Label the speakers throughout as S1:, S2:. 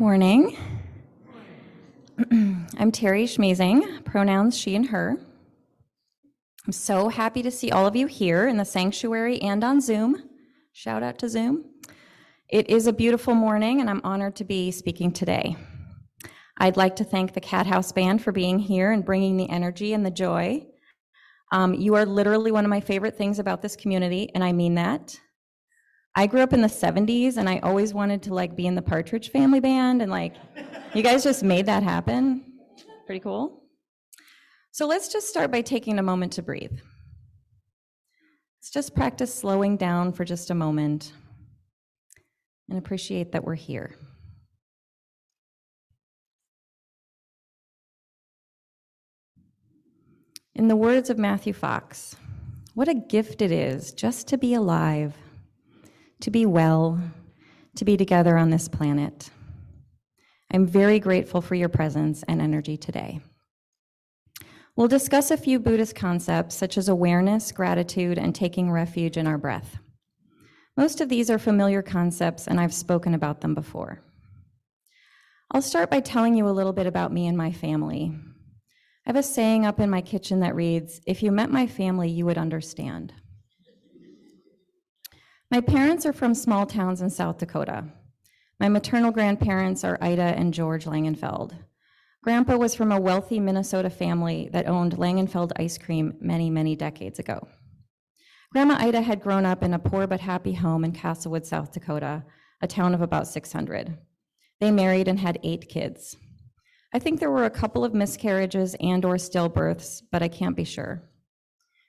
S1: Morning. I'm Terri Schmiesing, pronouns she and her. I'm so happy to see all of you here in the sanctuary and on Zoom. Shout out to Zoom. It is a beautiful morning, and I'm honored to be speaking today. I'd like to thank the Cat House Band for being here and bringing the energy and the joy. Um, you are literally one of my favorite things about this community, and I mean that. I grew up in the 70s and I always wanted to like be in the Partridge Family Band and like you guys just made that happen. Pretty cool. So let's just start by taking a moment to breathe. Let's just practice slowing down for just a moment and appreciate that we're here. In the words of Matthew Fox, what a gift it is just to be alive to be well, to be together on this planet. I'm very grateful for your presence and energy today. We'll discuss a few Buddhist concepts such as awareness, gratitude, and taking refuge in our breath. Most of these are familiar concepts, and I've spoken about them before. I'll start by telling you a little bit about me and my family. I have a saying up in my kitchen that reads If you met my family, you would understand. My parents are from small towns in South Dakota. My maternal grandparents are Ida and George Langenfeld. Grandpa was from a wealthy Minnesota family that owned Langenfeld ice cream many, many decades ago. Grandma Ida had grown up in a poor but happy home in Castlewood, South Dakota, a town of about 600. They married and had eight kids. I think there were a couple of miscarriages and or stillbirths, but I can't be sure.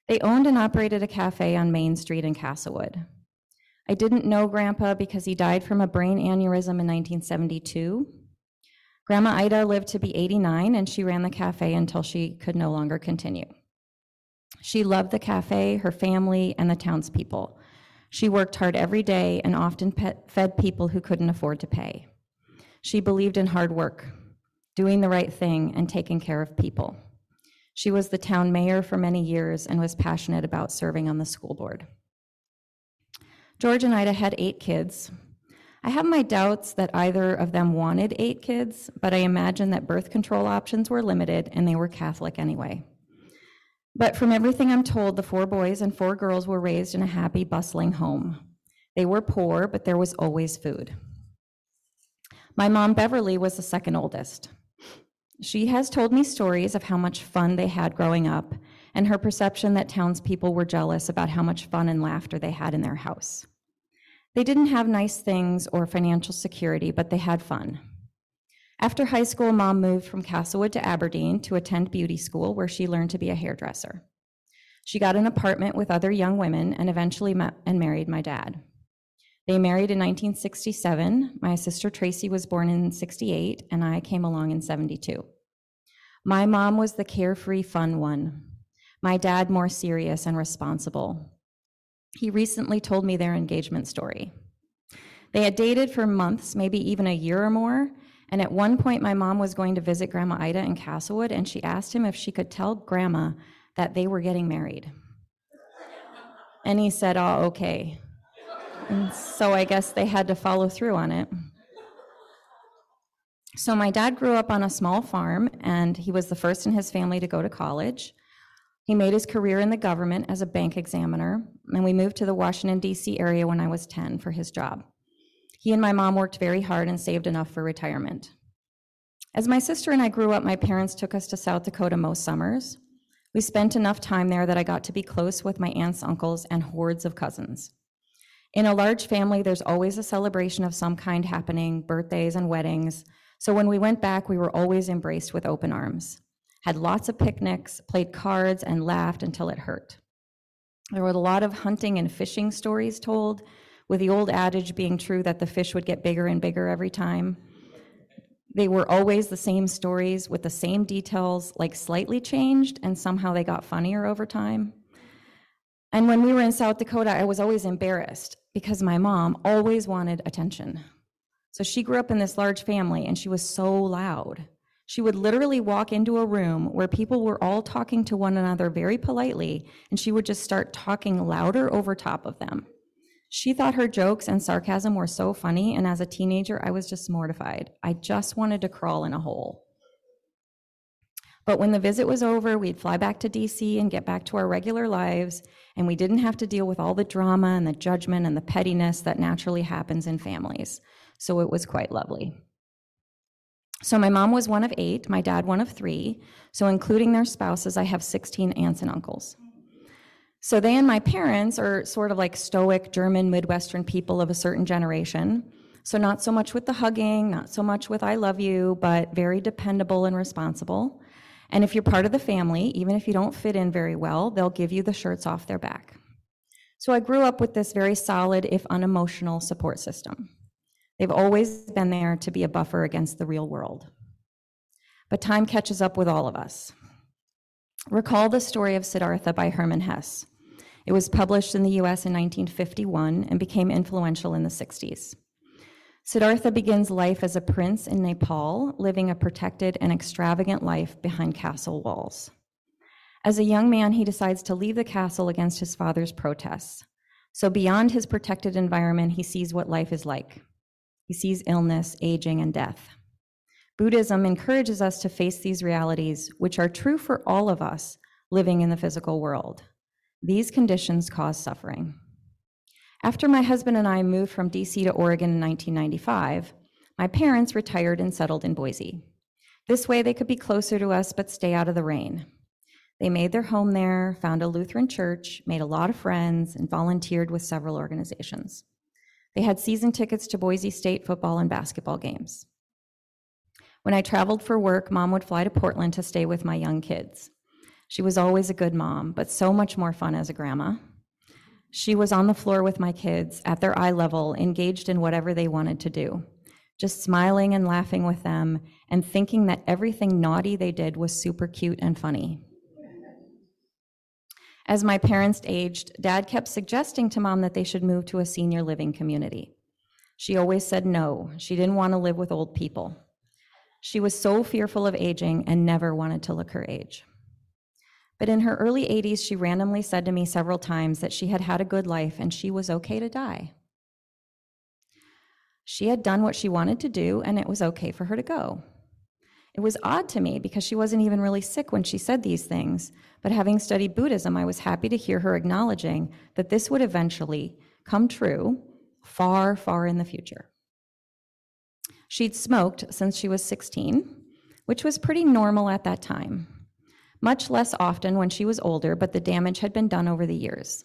S1: They owned and operated a cafe on Main Street in Castlewood. I didn't know Grandpa because he died from a brain aneurysm in 1972. Grandma Ida lived to be 89 and she ran the cafe until she could no longer continue. She loved the cafe, her family, and the townspeople. She worked hard every day and often fed people who couldn't afford to pay. She believed in hard work, doing the right thing, and taking care of people. She was the town mayor for many years and was passionate about serving on the school board. George and Ida had eight kids. I have my doubts that either of them wanted eight kids, but I imagine that birth control options were limited and they were Catholic anyway. But from everything I'm told, the four boys and four girls were raised in a happy, bustling home. They were poor, but there was always food. My mom, Beverly, was the second oldest. She has told me stories of how much fun they had growing up and her perception that townspeople were jealous about how much fun and laughter they had in their house. They didn't have nice things or financial security, but they had fun. After high school, mom moved from Castlewood to Aberdeen to attend beauty school where she learned to be a hairdresser. She got an apartment with other young women and eventually met and married my dad. They married in 1967. My sister Tracy was born in 68, and I came along in 72. My mom was the carefree, fun one. My dad, more serious and responsible. He recently told me their engagement story. They had dated for months, maybe even a year or more, and at one point my mom was going to visit Grandma Ida in Castlewood, and she asked him if she could tell Grandma that they were getting married. And he said, Oh, okay. And so I guess they had to follow through on it. So my dad grew up on a small farm, and he was the first in his family to go to college. He made his career in the government as a bank examiner, and we moved to the Washington, D.C. area when I was 10 for his job. He and my mom worked very hard and saved enough for retirement. As my sister and I grew up, my parents took us to South Dakota most summers. We spent enough time there that I got to be close with my aunts, uncles, and hordes of cousins. In a large family, there's always a celebration of some kind happening, birthdays and weddings. So when we went back, we were always embraced with open arms had lots of picnics, played cards, and laughed until it hurt. There were a lot of hunting and fishing stories told, with the old adage being true that the fish would get bigger and bigger every time. They were always the same stories with the same details, like slightly changed, and somehow they got funnier over time. And when we were in South Dakota, I was always embarrassed because my mom always wanted attention. So she grew up in this large family and she was so loud. She would literally walk into a room where people were all talking to one another very politely, and she would just start talking louder over top of them. She thought her jokes and sarcasm were so funny, and as a teenager, I was just mortified. I just wanted to crawl in a hole. But when the visit was over, we'd fly back to DC and get back to our regular lives, and we didn't have to deal with all the drama and the judgment and the pettiness that naturally happens in families. So it was quite lovely. So my mom was one of eight, my dad one of three. So including their spouses, I have 16 aunts and uncles. So they and my parents are sort of like stoic German Midwestern people of a certain generation. So not so much with the hugging, not so much with I love you, but very dependable and responsible. And if you're part of the family, even if you don't fit in very well, they'll give you the shirts off their back. So I grew up with this very solid, if unemotional, support system. They've always been there to be a buffer against the real world. But time catches up with all of us. Recall the story of Siddhartha by Hermann Hesse. It was published in the US in 1951 and became influential in the 60s. Siddhartha begins life as a prince in Nepal, living a protected and extravagant life behind castle walls. As a young man, he decides to leave the castle against his father's protests. So, beyond his protected environment, he sees what life is like. He sees illness, aging, and death. Buddhism encourages us to face these realities, which are true for all of us living in the physical world. These conditions cause suffering. After my husband and I moved from DC to Oregon in 1995, my parents retired and settled in Boise. This way, they could be closer to us but stay out of the rain. They made their home there, found a Lutheran church, made a lot of friends, and volunteered with several organizations. They had season tickets to Boise State football and basketball games. When I traveled for work, mom would fly to Portland to stay with my young kids. She was always a good mom, but so much more fun as a grandma. She was on the floor with my kids at their eye level, engaged in whatever they wanted to do, just smiling and laughing with them and thinking that everything naughty they did was super cute and funny. As my parents aged, dad kept suggesting to mom that they should move to a senior living community. She always said no, she didn't want to live with old people. She was so fearful of aging and never wanted to look her age. But in her early 80s, she randomly said to me several times that she had had a good life and she was okay to die. She had done what she wanted to do and it was okay for her to go. It was odd to me because she wasn't even really sick when she said these things, but having studied Buddhism, I was happy to hear her acknowledging that this would eventually come true far, far in the future. She'd smoked since she was 16, which was pretty normal at that time much less often when she was older, but the damage had been done over the years.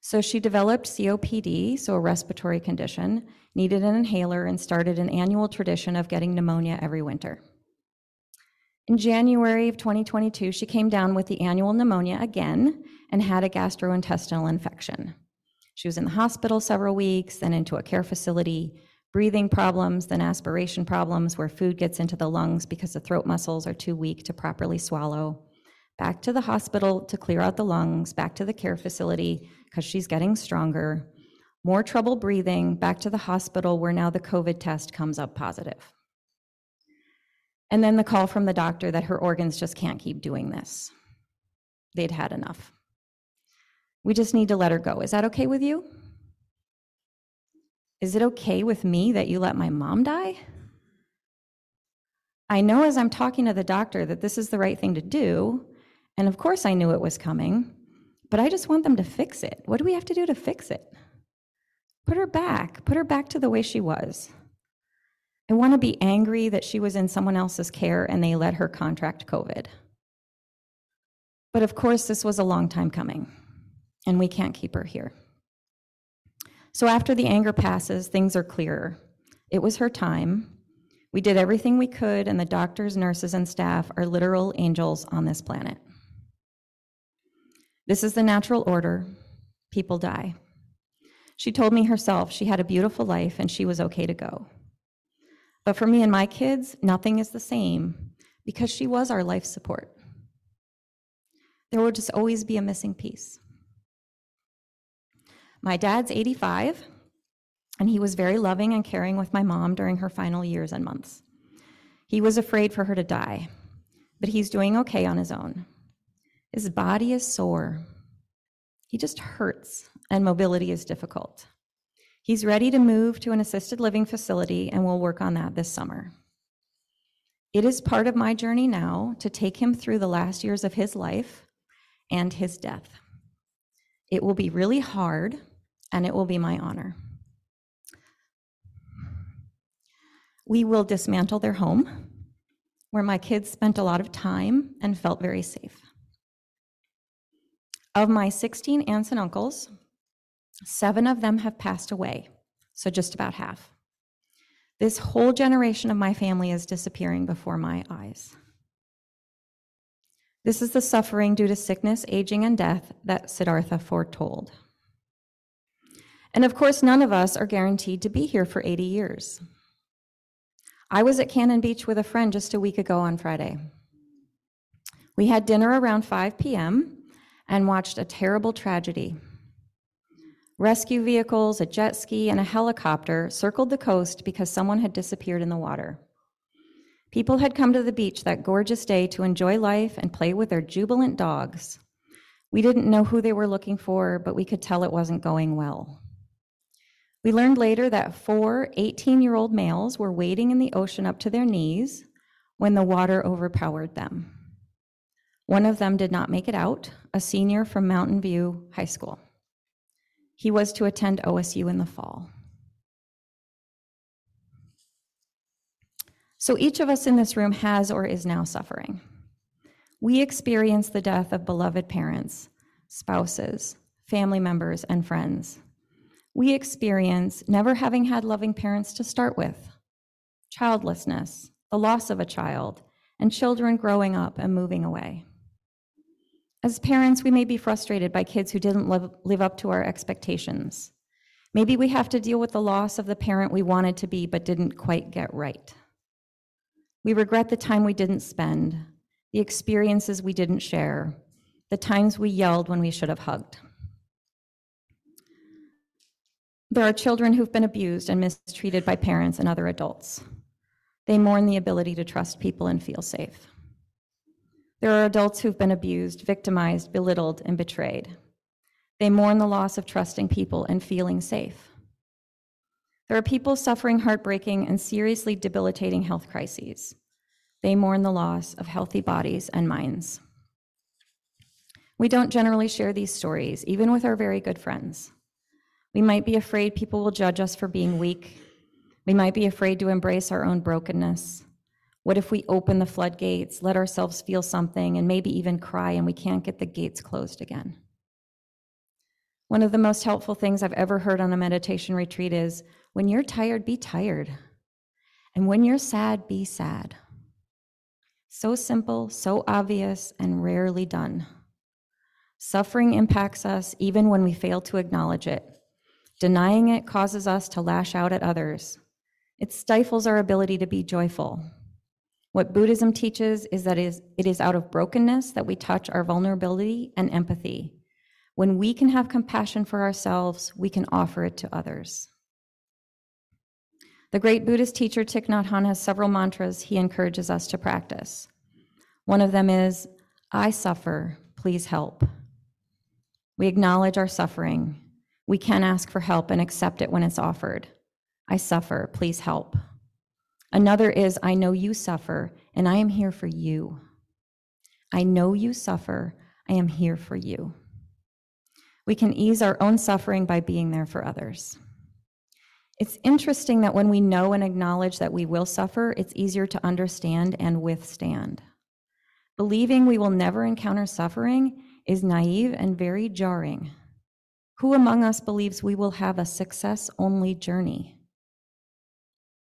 S1: So she developed COPD, so a respiratory condition, needed an inhaler, and started an annual tradition of getting pneumonia every winter. In January of 2022, she came down with the annual pneumonia again and had a gastrointestinal infection. She was in the hospital several weeks, then into a care facility, breathing problems, then aspiration problems where food gets into the lungs because the throat muscles are too weak to properly swallow back to the hospital to clear out the lungs, back to the care facility because she's getting stronger, more trouble breathing, back to the hospital where now the COVID test comes up positive. And then the call from the doctor that her organs just can't keep doing this. They'd had enough. We just need to let her go. Is that okay with you? Is it okay with me that you let my mom die? I know as I'm talking to the doctor that this is the right thing to do, and of course, I knew it was coming, but I just want them to fix it. What do we have to do to fix it? Put her back, put her back to the way she was. I want to be angry that she was in someone else's care and they let her contract COVID. But of course, this was a long time coming, and we can't keep her here. So after the anger passes, things are clearer. It was her time. We did everything we could, and the doctors, nurses, and staff are literal angels on this planet. This is the natural order. People die. She told me herself she had a beautiful life and she was okay to go. But for me and my kids, nothing is the same because she was our life support. There will just always be a missing piece. My dad's 85, and he was very loving and caring with my mom during her final years and months. He was afraid for her to die, but he's doing okay on his own. His body is sore. He just hurts, and mobility is difficult. He's ready to move to an assisted living facility, and we'll work on that this summer. It is part of my journey now to take him through the last years of his life and his death. It will be really hard, and it will be my honor. We will dismantle their home, where my kids spent a lot of time and felt very safe. Of my 16 aunts and uncles, seven of them have passed away, so just about half. This whole generation of my family is disappearing before my eyes. This is the suffering due to sickness, aging, and death that Siddhartha foretold. And of course, none of us are guaranteed to be here for 80 years. I was at Cannon Beach with a friend just a week ago on Friday. We had dinner around 5 p.m. and watched a terrible tragedy. Rescue vehicles, a jet ski, and a helicopter circled the coast because someone had disappeared in the water. People had come to the beach that gorgeous day to enjoy life and play with their jubilant dogs. We didn't know who they were looking for, but we could tell it wasn't going well. We learned later that four 18 year old males were wading in the ocean up to their knees when the water overpowered them. One of them did not make it out, a senior from Mountain View High School. He was to attend OSU in the fall. So each of us in this room has or is now suffering. We experience the death of beloved parents, spouses, family members, and friends. We experience never having had loving parents to start with, childlessness, the loss of a child, and children growing up and moving away. As parents, we may be frustrated by kids who didn't live, up to our expectations. Maybe we have to deal with the loss of the parent we wanted to be but didn't quite get right. We regret the time we didn't spend, the experiences we didn't share, the times we yelled when we should have hugged. There are children who've been abused and mistreated by parents and other adults. They mourn the ability to trust people and feel safe. There are adults who've been abused, victimized, belittled, and betrayed. They mourn the loss of trusting people and feeling safe. There are people suffering heartbreaking and seriously debilitating health crises. They mourn the loss of healthy bodies and minds. We don't generally share these stories, even with our very good friends. We might be afraid people will judge us for being weak. We might be afraid to embrace our own brokenness. What if we open the floodgates, let ourselves feel something, and maybe even cry, and we can't get the gates closed again? One of the most helpful things I've ever heard on a meditation retreat is when you're tired, be tired. And when you're sad, be sad. So simple, so obvious, and rarely done. Suffering impacts us even when we fail to acknowledge it. Denying it causes us to lash out at others. It stifles our ability to be joyful. What Buddhism teaches is that it is out of brokenness that we touch our vulnerability and empathy. When we can have compassion for ourselves, we can offer it to others. The great Buddhist teacher Thich Nhat Hanh has several mantras he encourages us to practice. One of them is, I suffer, please help. We acknowledge our suffering. We can ask for help and accept it when it's offered. I suffer, please help. Another is, I know you suffer, and I am here for you. I know you suffer, I am here for you. We can ease our own suffering by being there for others. It's interesting that when we know and acknowledge that we will suffer, it's easier to understand and withstand. Believing we will never encounter suffering is naive and very jarring. Who among us believes we will have a success only journey?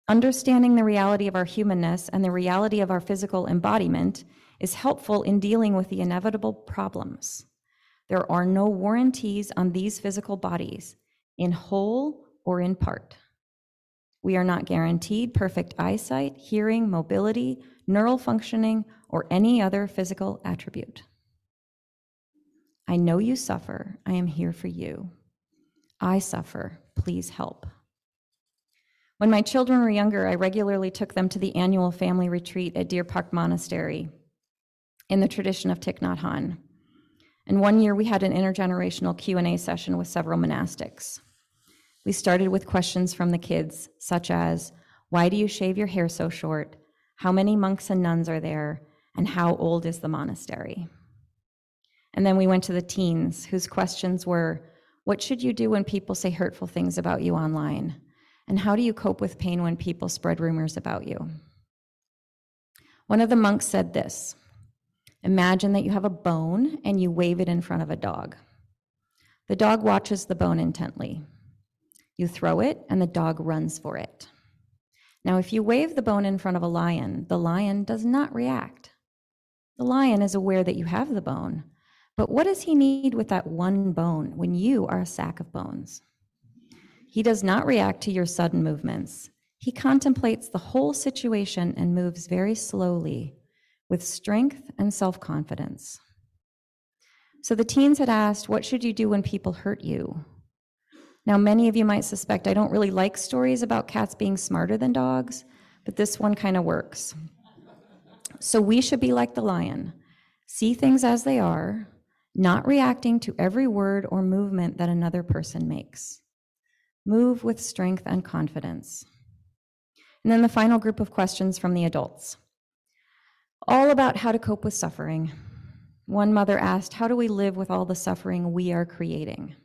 S1: Understanding the reality of our humanness and the reality of our physical embodiment is helpful in dealing with the inevitable problems. There are no warranties on these physical bodies, in whole or in part. We are not guaranteed perfect eyesight, hearing, mobility, neural functioning, or any other physical attribute. I know you suffer. I am here for you. I suffer. Please help. When my children were younger, I regularly took them to the annual family retreat at Deer Park Monastery in the tradition of Thich Nhat Hanh. And one year we had an intergenerational Q&A session with several monastics. We started with questions from the kids, such as Why do you shave your hair so short? How many monks and nuns are there? And how old is the monastery? And then we went to the teens, whose questions were What should you do when people say hurtful things about you online? And how do you cope with pain when people spread rumors about you? One of the monks said this Imagine that you have a bone and you wave it in front of a dog. The dog watches the bone intently. You throw it, and the dog runs for it. Now, if you wave the bone in front of a lion, the lion does not react. The lion is aware that you have the bone, but what does he need with that one bone when you are a sack of bones? He does not react to your sudden movements. He contemplates the whole situation and moves very slowly with strength and self confidence. So the teens had asked, What should you do when people hurt you? Now, many of you might suspect I don't really like stories about cats being smarter than dogs, but this one kind of works. So we should be like the lion see things as they are, not reacting to every word or movement that another person makes. Move with strength and confidence. And then the final group of questions from the adults all about how to cope with suffering. One mother asked, How do we live with all the suffering we are creating?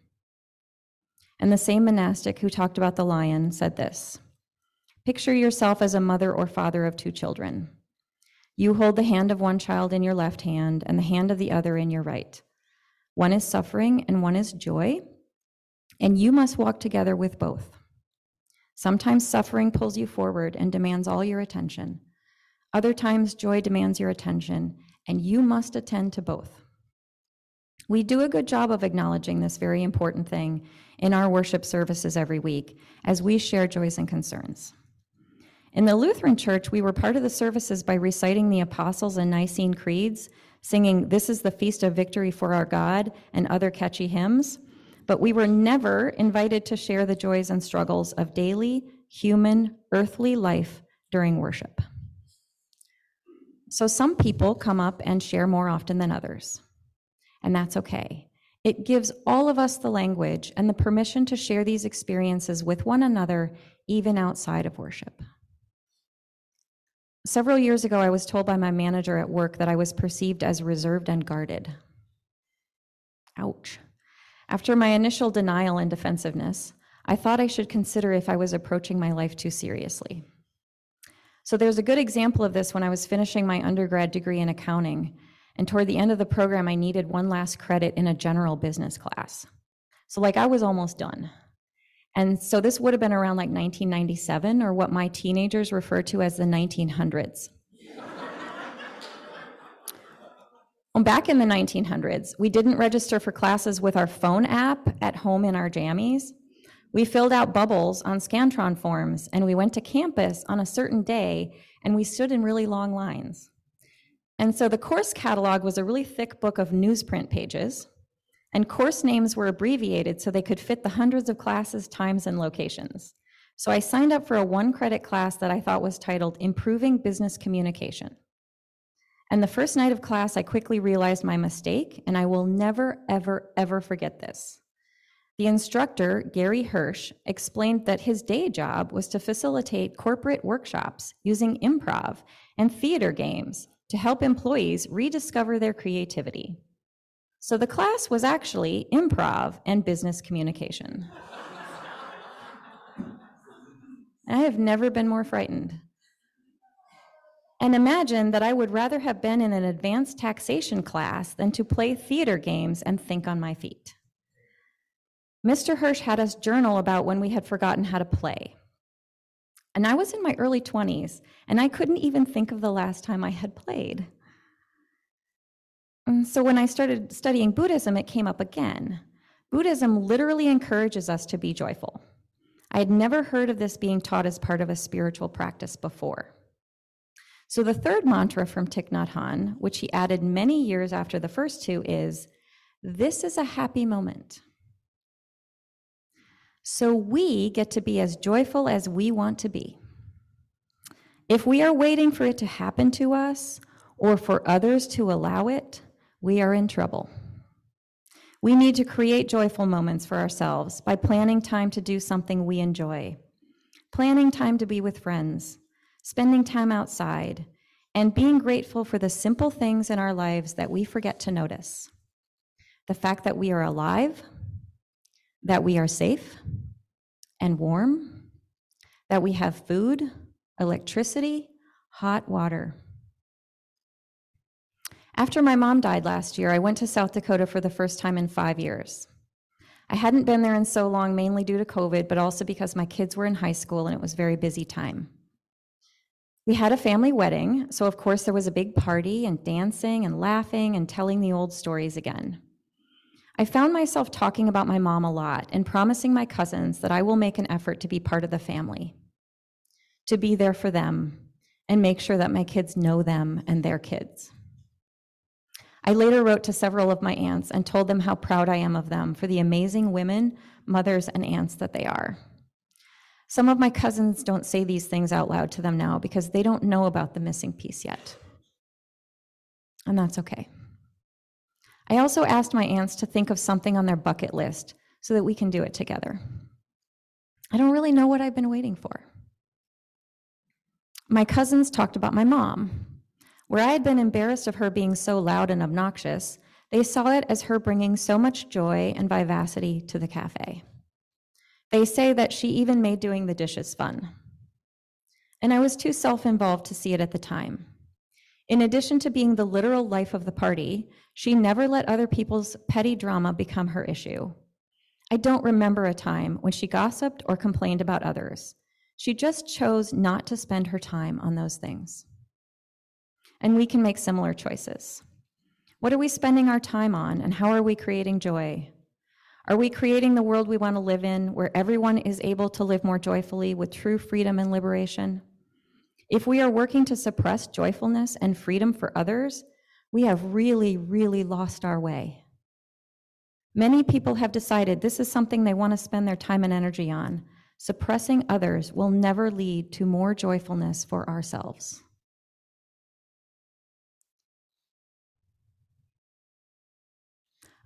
S1: And the same monastic who talked about the lion said this Picture yourself as a mother or father of two children. You hold the hand of one child in your left hand and the hand of the other in your right. One is suffering and one is joy, and you must walk together with both. Sometimes suffering pulls you forward and demands all your attention. Other times, joy demands your attention, and you must attend to both. We do a good job of acknowledging this very important thing in our worship services every week as we share joys and concerns. In the Lutheran Church, we were part of the services by reciting the Apostles' and Nicene creeds, singing, This is the Feast of Victory for our God, and other catchy hymns. But we were never invited to share the joys and struggles of daily, human, earthly life during worship. So some people come up and share more often than others, and that's okay. It gives all of us the language and the permission to share these experiences with one another, even outside of worship. Several years ago, I was told by my manager at work that I was perceived as reserved and guarded. Ouch. After my initial denial and defensiveness, I thought I should consider if I was approaching my life too seriously. So there's a good example of this when I was finishing my undergrad degree in accounting. And toward the end of the program, I needed one last credit in a general business class. So, like, I was almost done. And so this would have been around like 1997, or what my teenagers refer to as the 1900s. Well, back in the 1900s, we didn't register for classes with our phone app at home in our jammies. We filled out bubbles on Scantron forms, and we went to campus on a certain day, and we stood in really long lines. And so the course catalog was a really thick book of newsprint pages, and course names were abbreviated so they could fit the hundreds of classes, times, and locations. So I signed up for a one credit class that I thought was titled Improving Business Communication. And the first night of class, I quickly realized my mistake, and I will never, ever, ever forget this. The instructor, Gary Hirsch, explained that his day job was to facilitate corporate workshops using improv and theater games to help employees rediscover their creativity. So the class was actually improv and business communication. I have never been more frightened. And imagine that I would rather have been in an advanced taxation class than to play theater games and think on my feet. Mr. Hirsch had us journal about when we had forgotten how to play. And I was in my early 20s, and I couldn't even think of the last time I had played. And so when I started studying Buddhism, it came up again. Buddhism literally encourages us to be joyful. I had never heard of this being taught as part of a spiritual practice before. So the third mantra from Thich Nhat Hanh, which he added many years after the first two, is This is a happy moment. So we get to be as joyful as we want to be. If we are waiting for it to happen to us or for others to allow it, we are in trouble. We need to create joyful moments for ourselves by planning time to do something we enjoy, planning time to be with friends, spending time outside, and being grateful for the simple things in our lives that we forget to notice. The fact that we are alive, that we are safe and warm, that we have food, electricity, hot water. After my mom died last year, I went to South Dakota for the first time in five years. I hadn't been there in so long, mainly due to COVID, but also because my kids were in high school and it was very busy time. We had a family wedding, so of course there was a big party and dancing and laughing and telling the old stories again. I found myself talking about my mom a lot and promising my cousins that I will make an effort to be part of the family, to be there for them, and make sure that my kids know them and their kids. I later wrote to several of my aunts and told them how proud I am of them for the amazing women, mothers, and aunts that they are. Some of my cousins don't say these things out loud to them now because they don't know about the missing piece yet. And that's okay. I also asked my aunts to think of something on their bucket list so that we can do it together. I don't really know what I've been waiting for. My cousins talked about my mom. Where I had been embarrassed of her being so loud and obnoxious, they saw it as her bringing so much joy and vivacity to the cafe. They say that she even made doing the dishes fun. And I was too self involved to see it at the time. In addition to being the literal life of the party, she never let other people's petty drama become her issue. I don't remember a time when she gossiped or complained about others. She just chose not to spend her time on those things. And we can make similar choices. What are we spending our time on, and how are we creating joy? Are we creating the world we want to live in where everyone is able to live more joyfully with true freedom and liberation? If we are working to suppress joyfulness and freedom for others, we have really, really lost our way. Many people have decided this is something they want to spend their time and energy on. Suppressing others will never lead to more joyfulness for ourselves.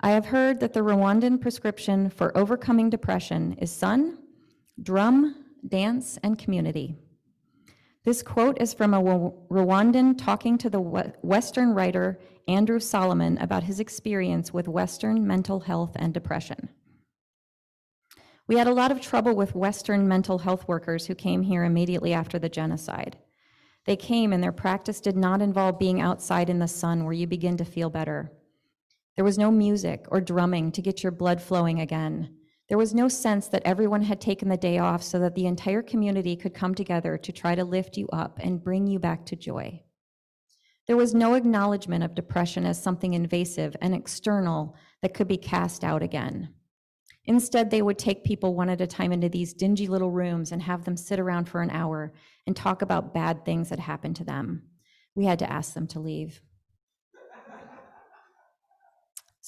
S1: I have heard that the Rwandan prescription for overcoming depression is sun, drum, dance, and community. This quote is from a Rwandan talking to the Western writer Andrew Solomon about his experience with Western mental health and depression. We had a lot of trouble with Western mental health workers who came here immediately after the genocide. They came and their practice did not involve being outside in the sun where you begin to feel better. There was no music or drumming to get your blood flowing again. There was no sense that everyone had taken the day off so that the entire community could come together to try to lift you up and bring you back to joy. There was no acknowledgement of depression as something invasive and external that could be cast out again. Instead, they would take people one at a time into these dingy little rooms and have them sit around for an hour and talk about bad things that happened to them. We had to ask them to leave.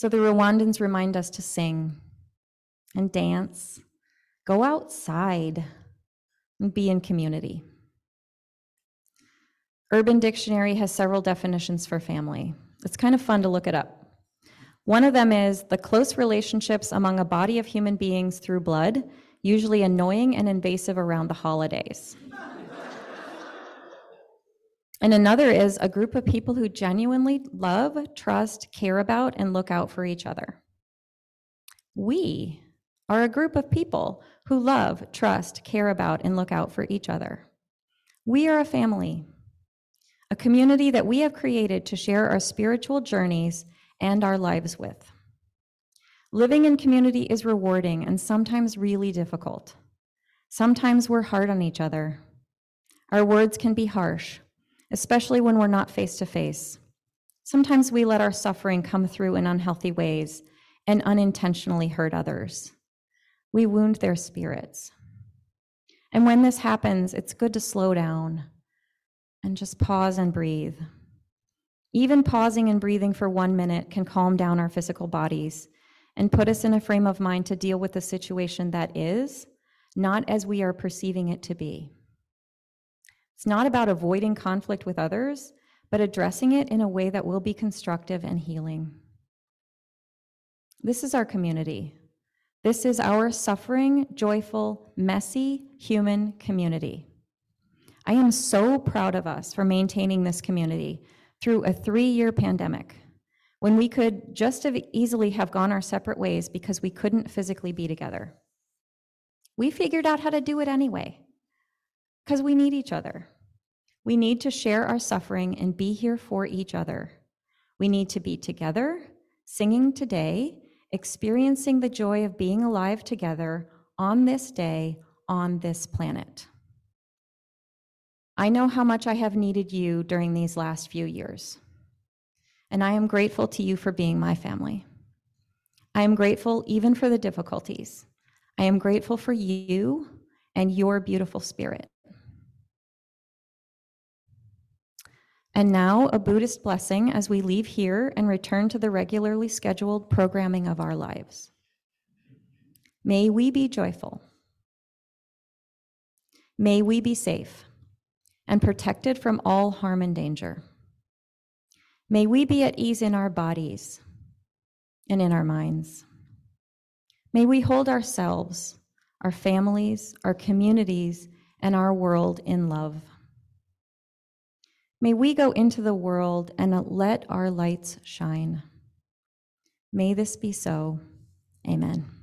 S1: So the Rwandans remind us to sing and dance, go outside, and be in community. Urban Dictionary has several definitions for family. It's kind of fun to look it up. One of them is the close relationships among a body of human beings through blood, usually annoying and invasive around the holidays. And another is a group of people who genuinely love, trust, care about, and look out for each other. We are a group of people who love, trust, care about, and look out for each other. We are a family, a community that we have created to share our spiritual journeys and our lives with. Living in community is rewarding and sometimes really difficult. Sometimes we're hard on each other. Our words can be harsh especially when we're not face to face. Sometimes we let our suffering come through in unhealthy ways and unintentionally hurt others. We wound their spirits. And when this happens, it's good to slow down and just pause and breathe. Even pausing and breathing for one minute can calm down our physical bodies and put us in a frame of mind to deal with the situation that is, not as we are perceiving it to be. It's not about avoiding conflict with others, but addressing it in a way that will be constructive and healing. This is our community. This is our suffering, joyful, messy human community. I am so proud of us for maintaining this community through a three year pandemic when we could just as easily have gone our separate ways because we couldn't physically be together. We figured out how to do it anyway because we need each other. We need to share our suffering and be here for each other. We need to be together, singing today, experiencing the joy of being alive together on this day, on this planet. I know how much I have needed you during these last few years, and I am grateful to you for being my family. I am grateful even for the difficulties. I am grateful for you and your beautiful spirit. And now, a Buddhist blessing as we leave here and return to the regularly scheduled programming of our lives. May we be joyful. May we be safe and protected from all harm and danger. May we be at ease in our bodies and in our minds. May we hold ourselves, our families, our communities, and our world in love. May we go into the world and let our lights shine. May this be so. Amen.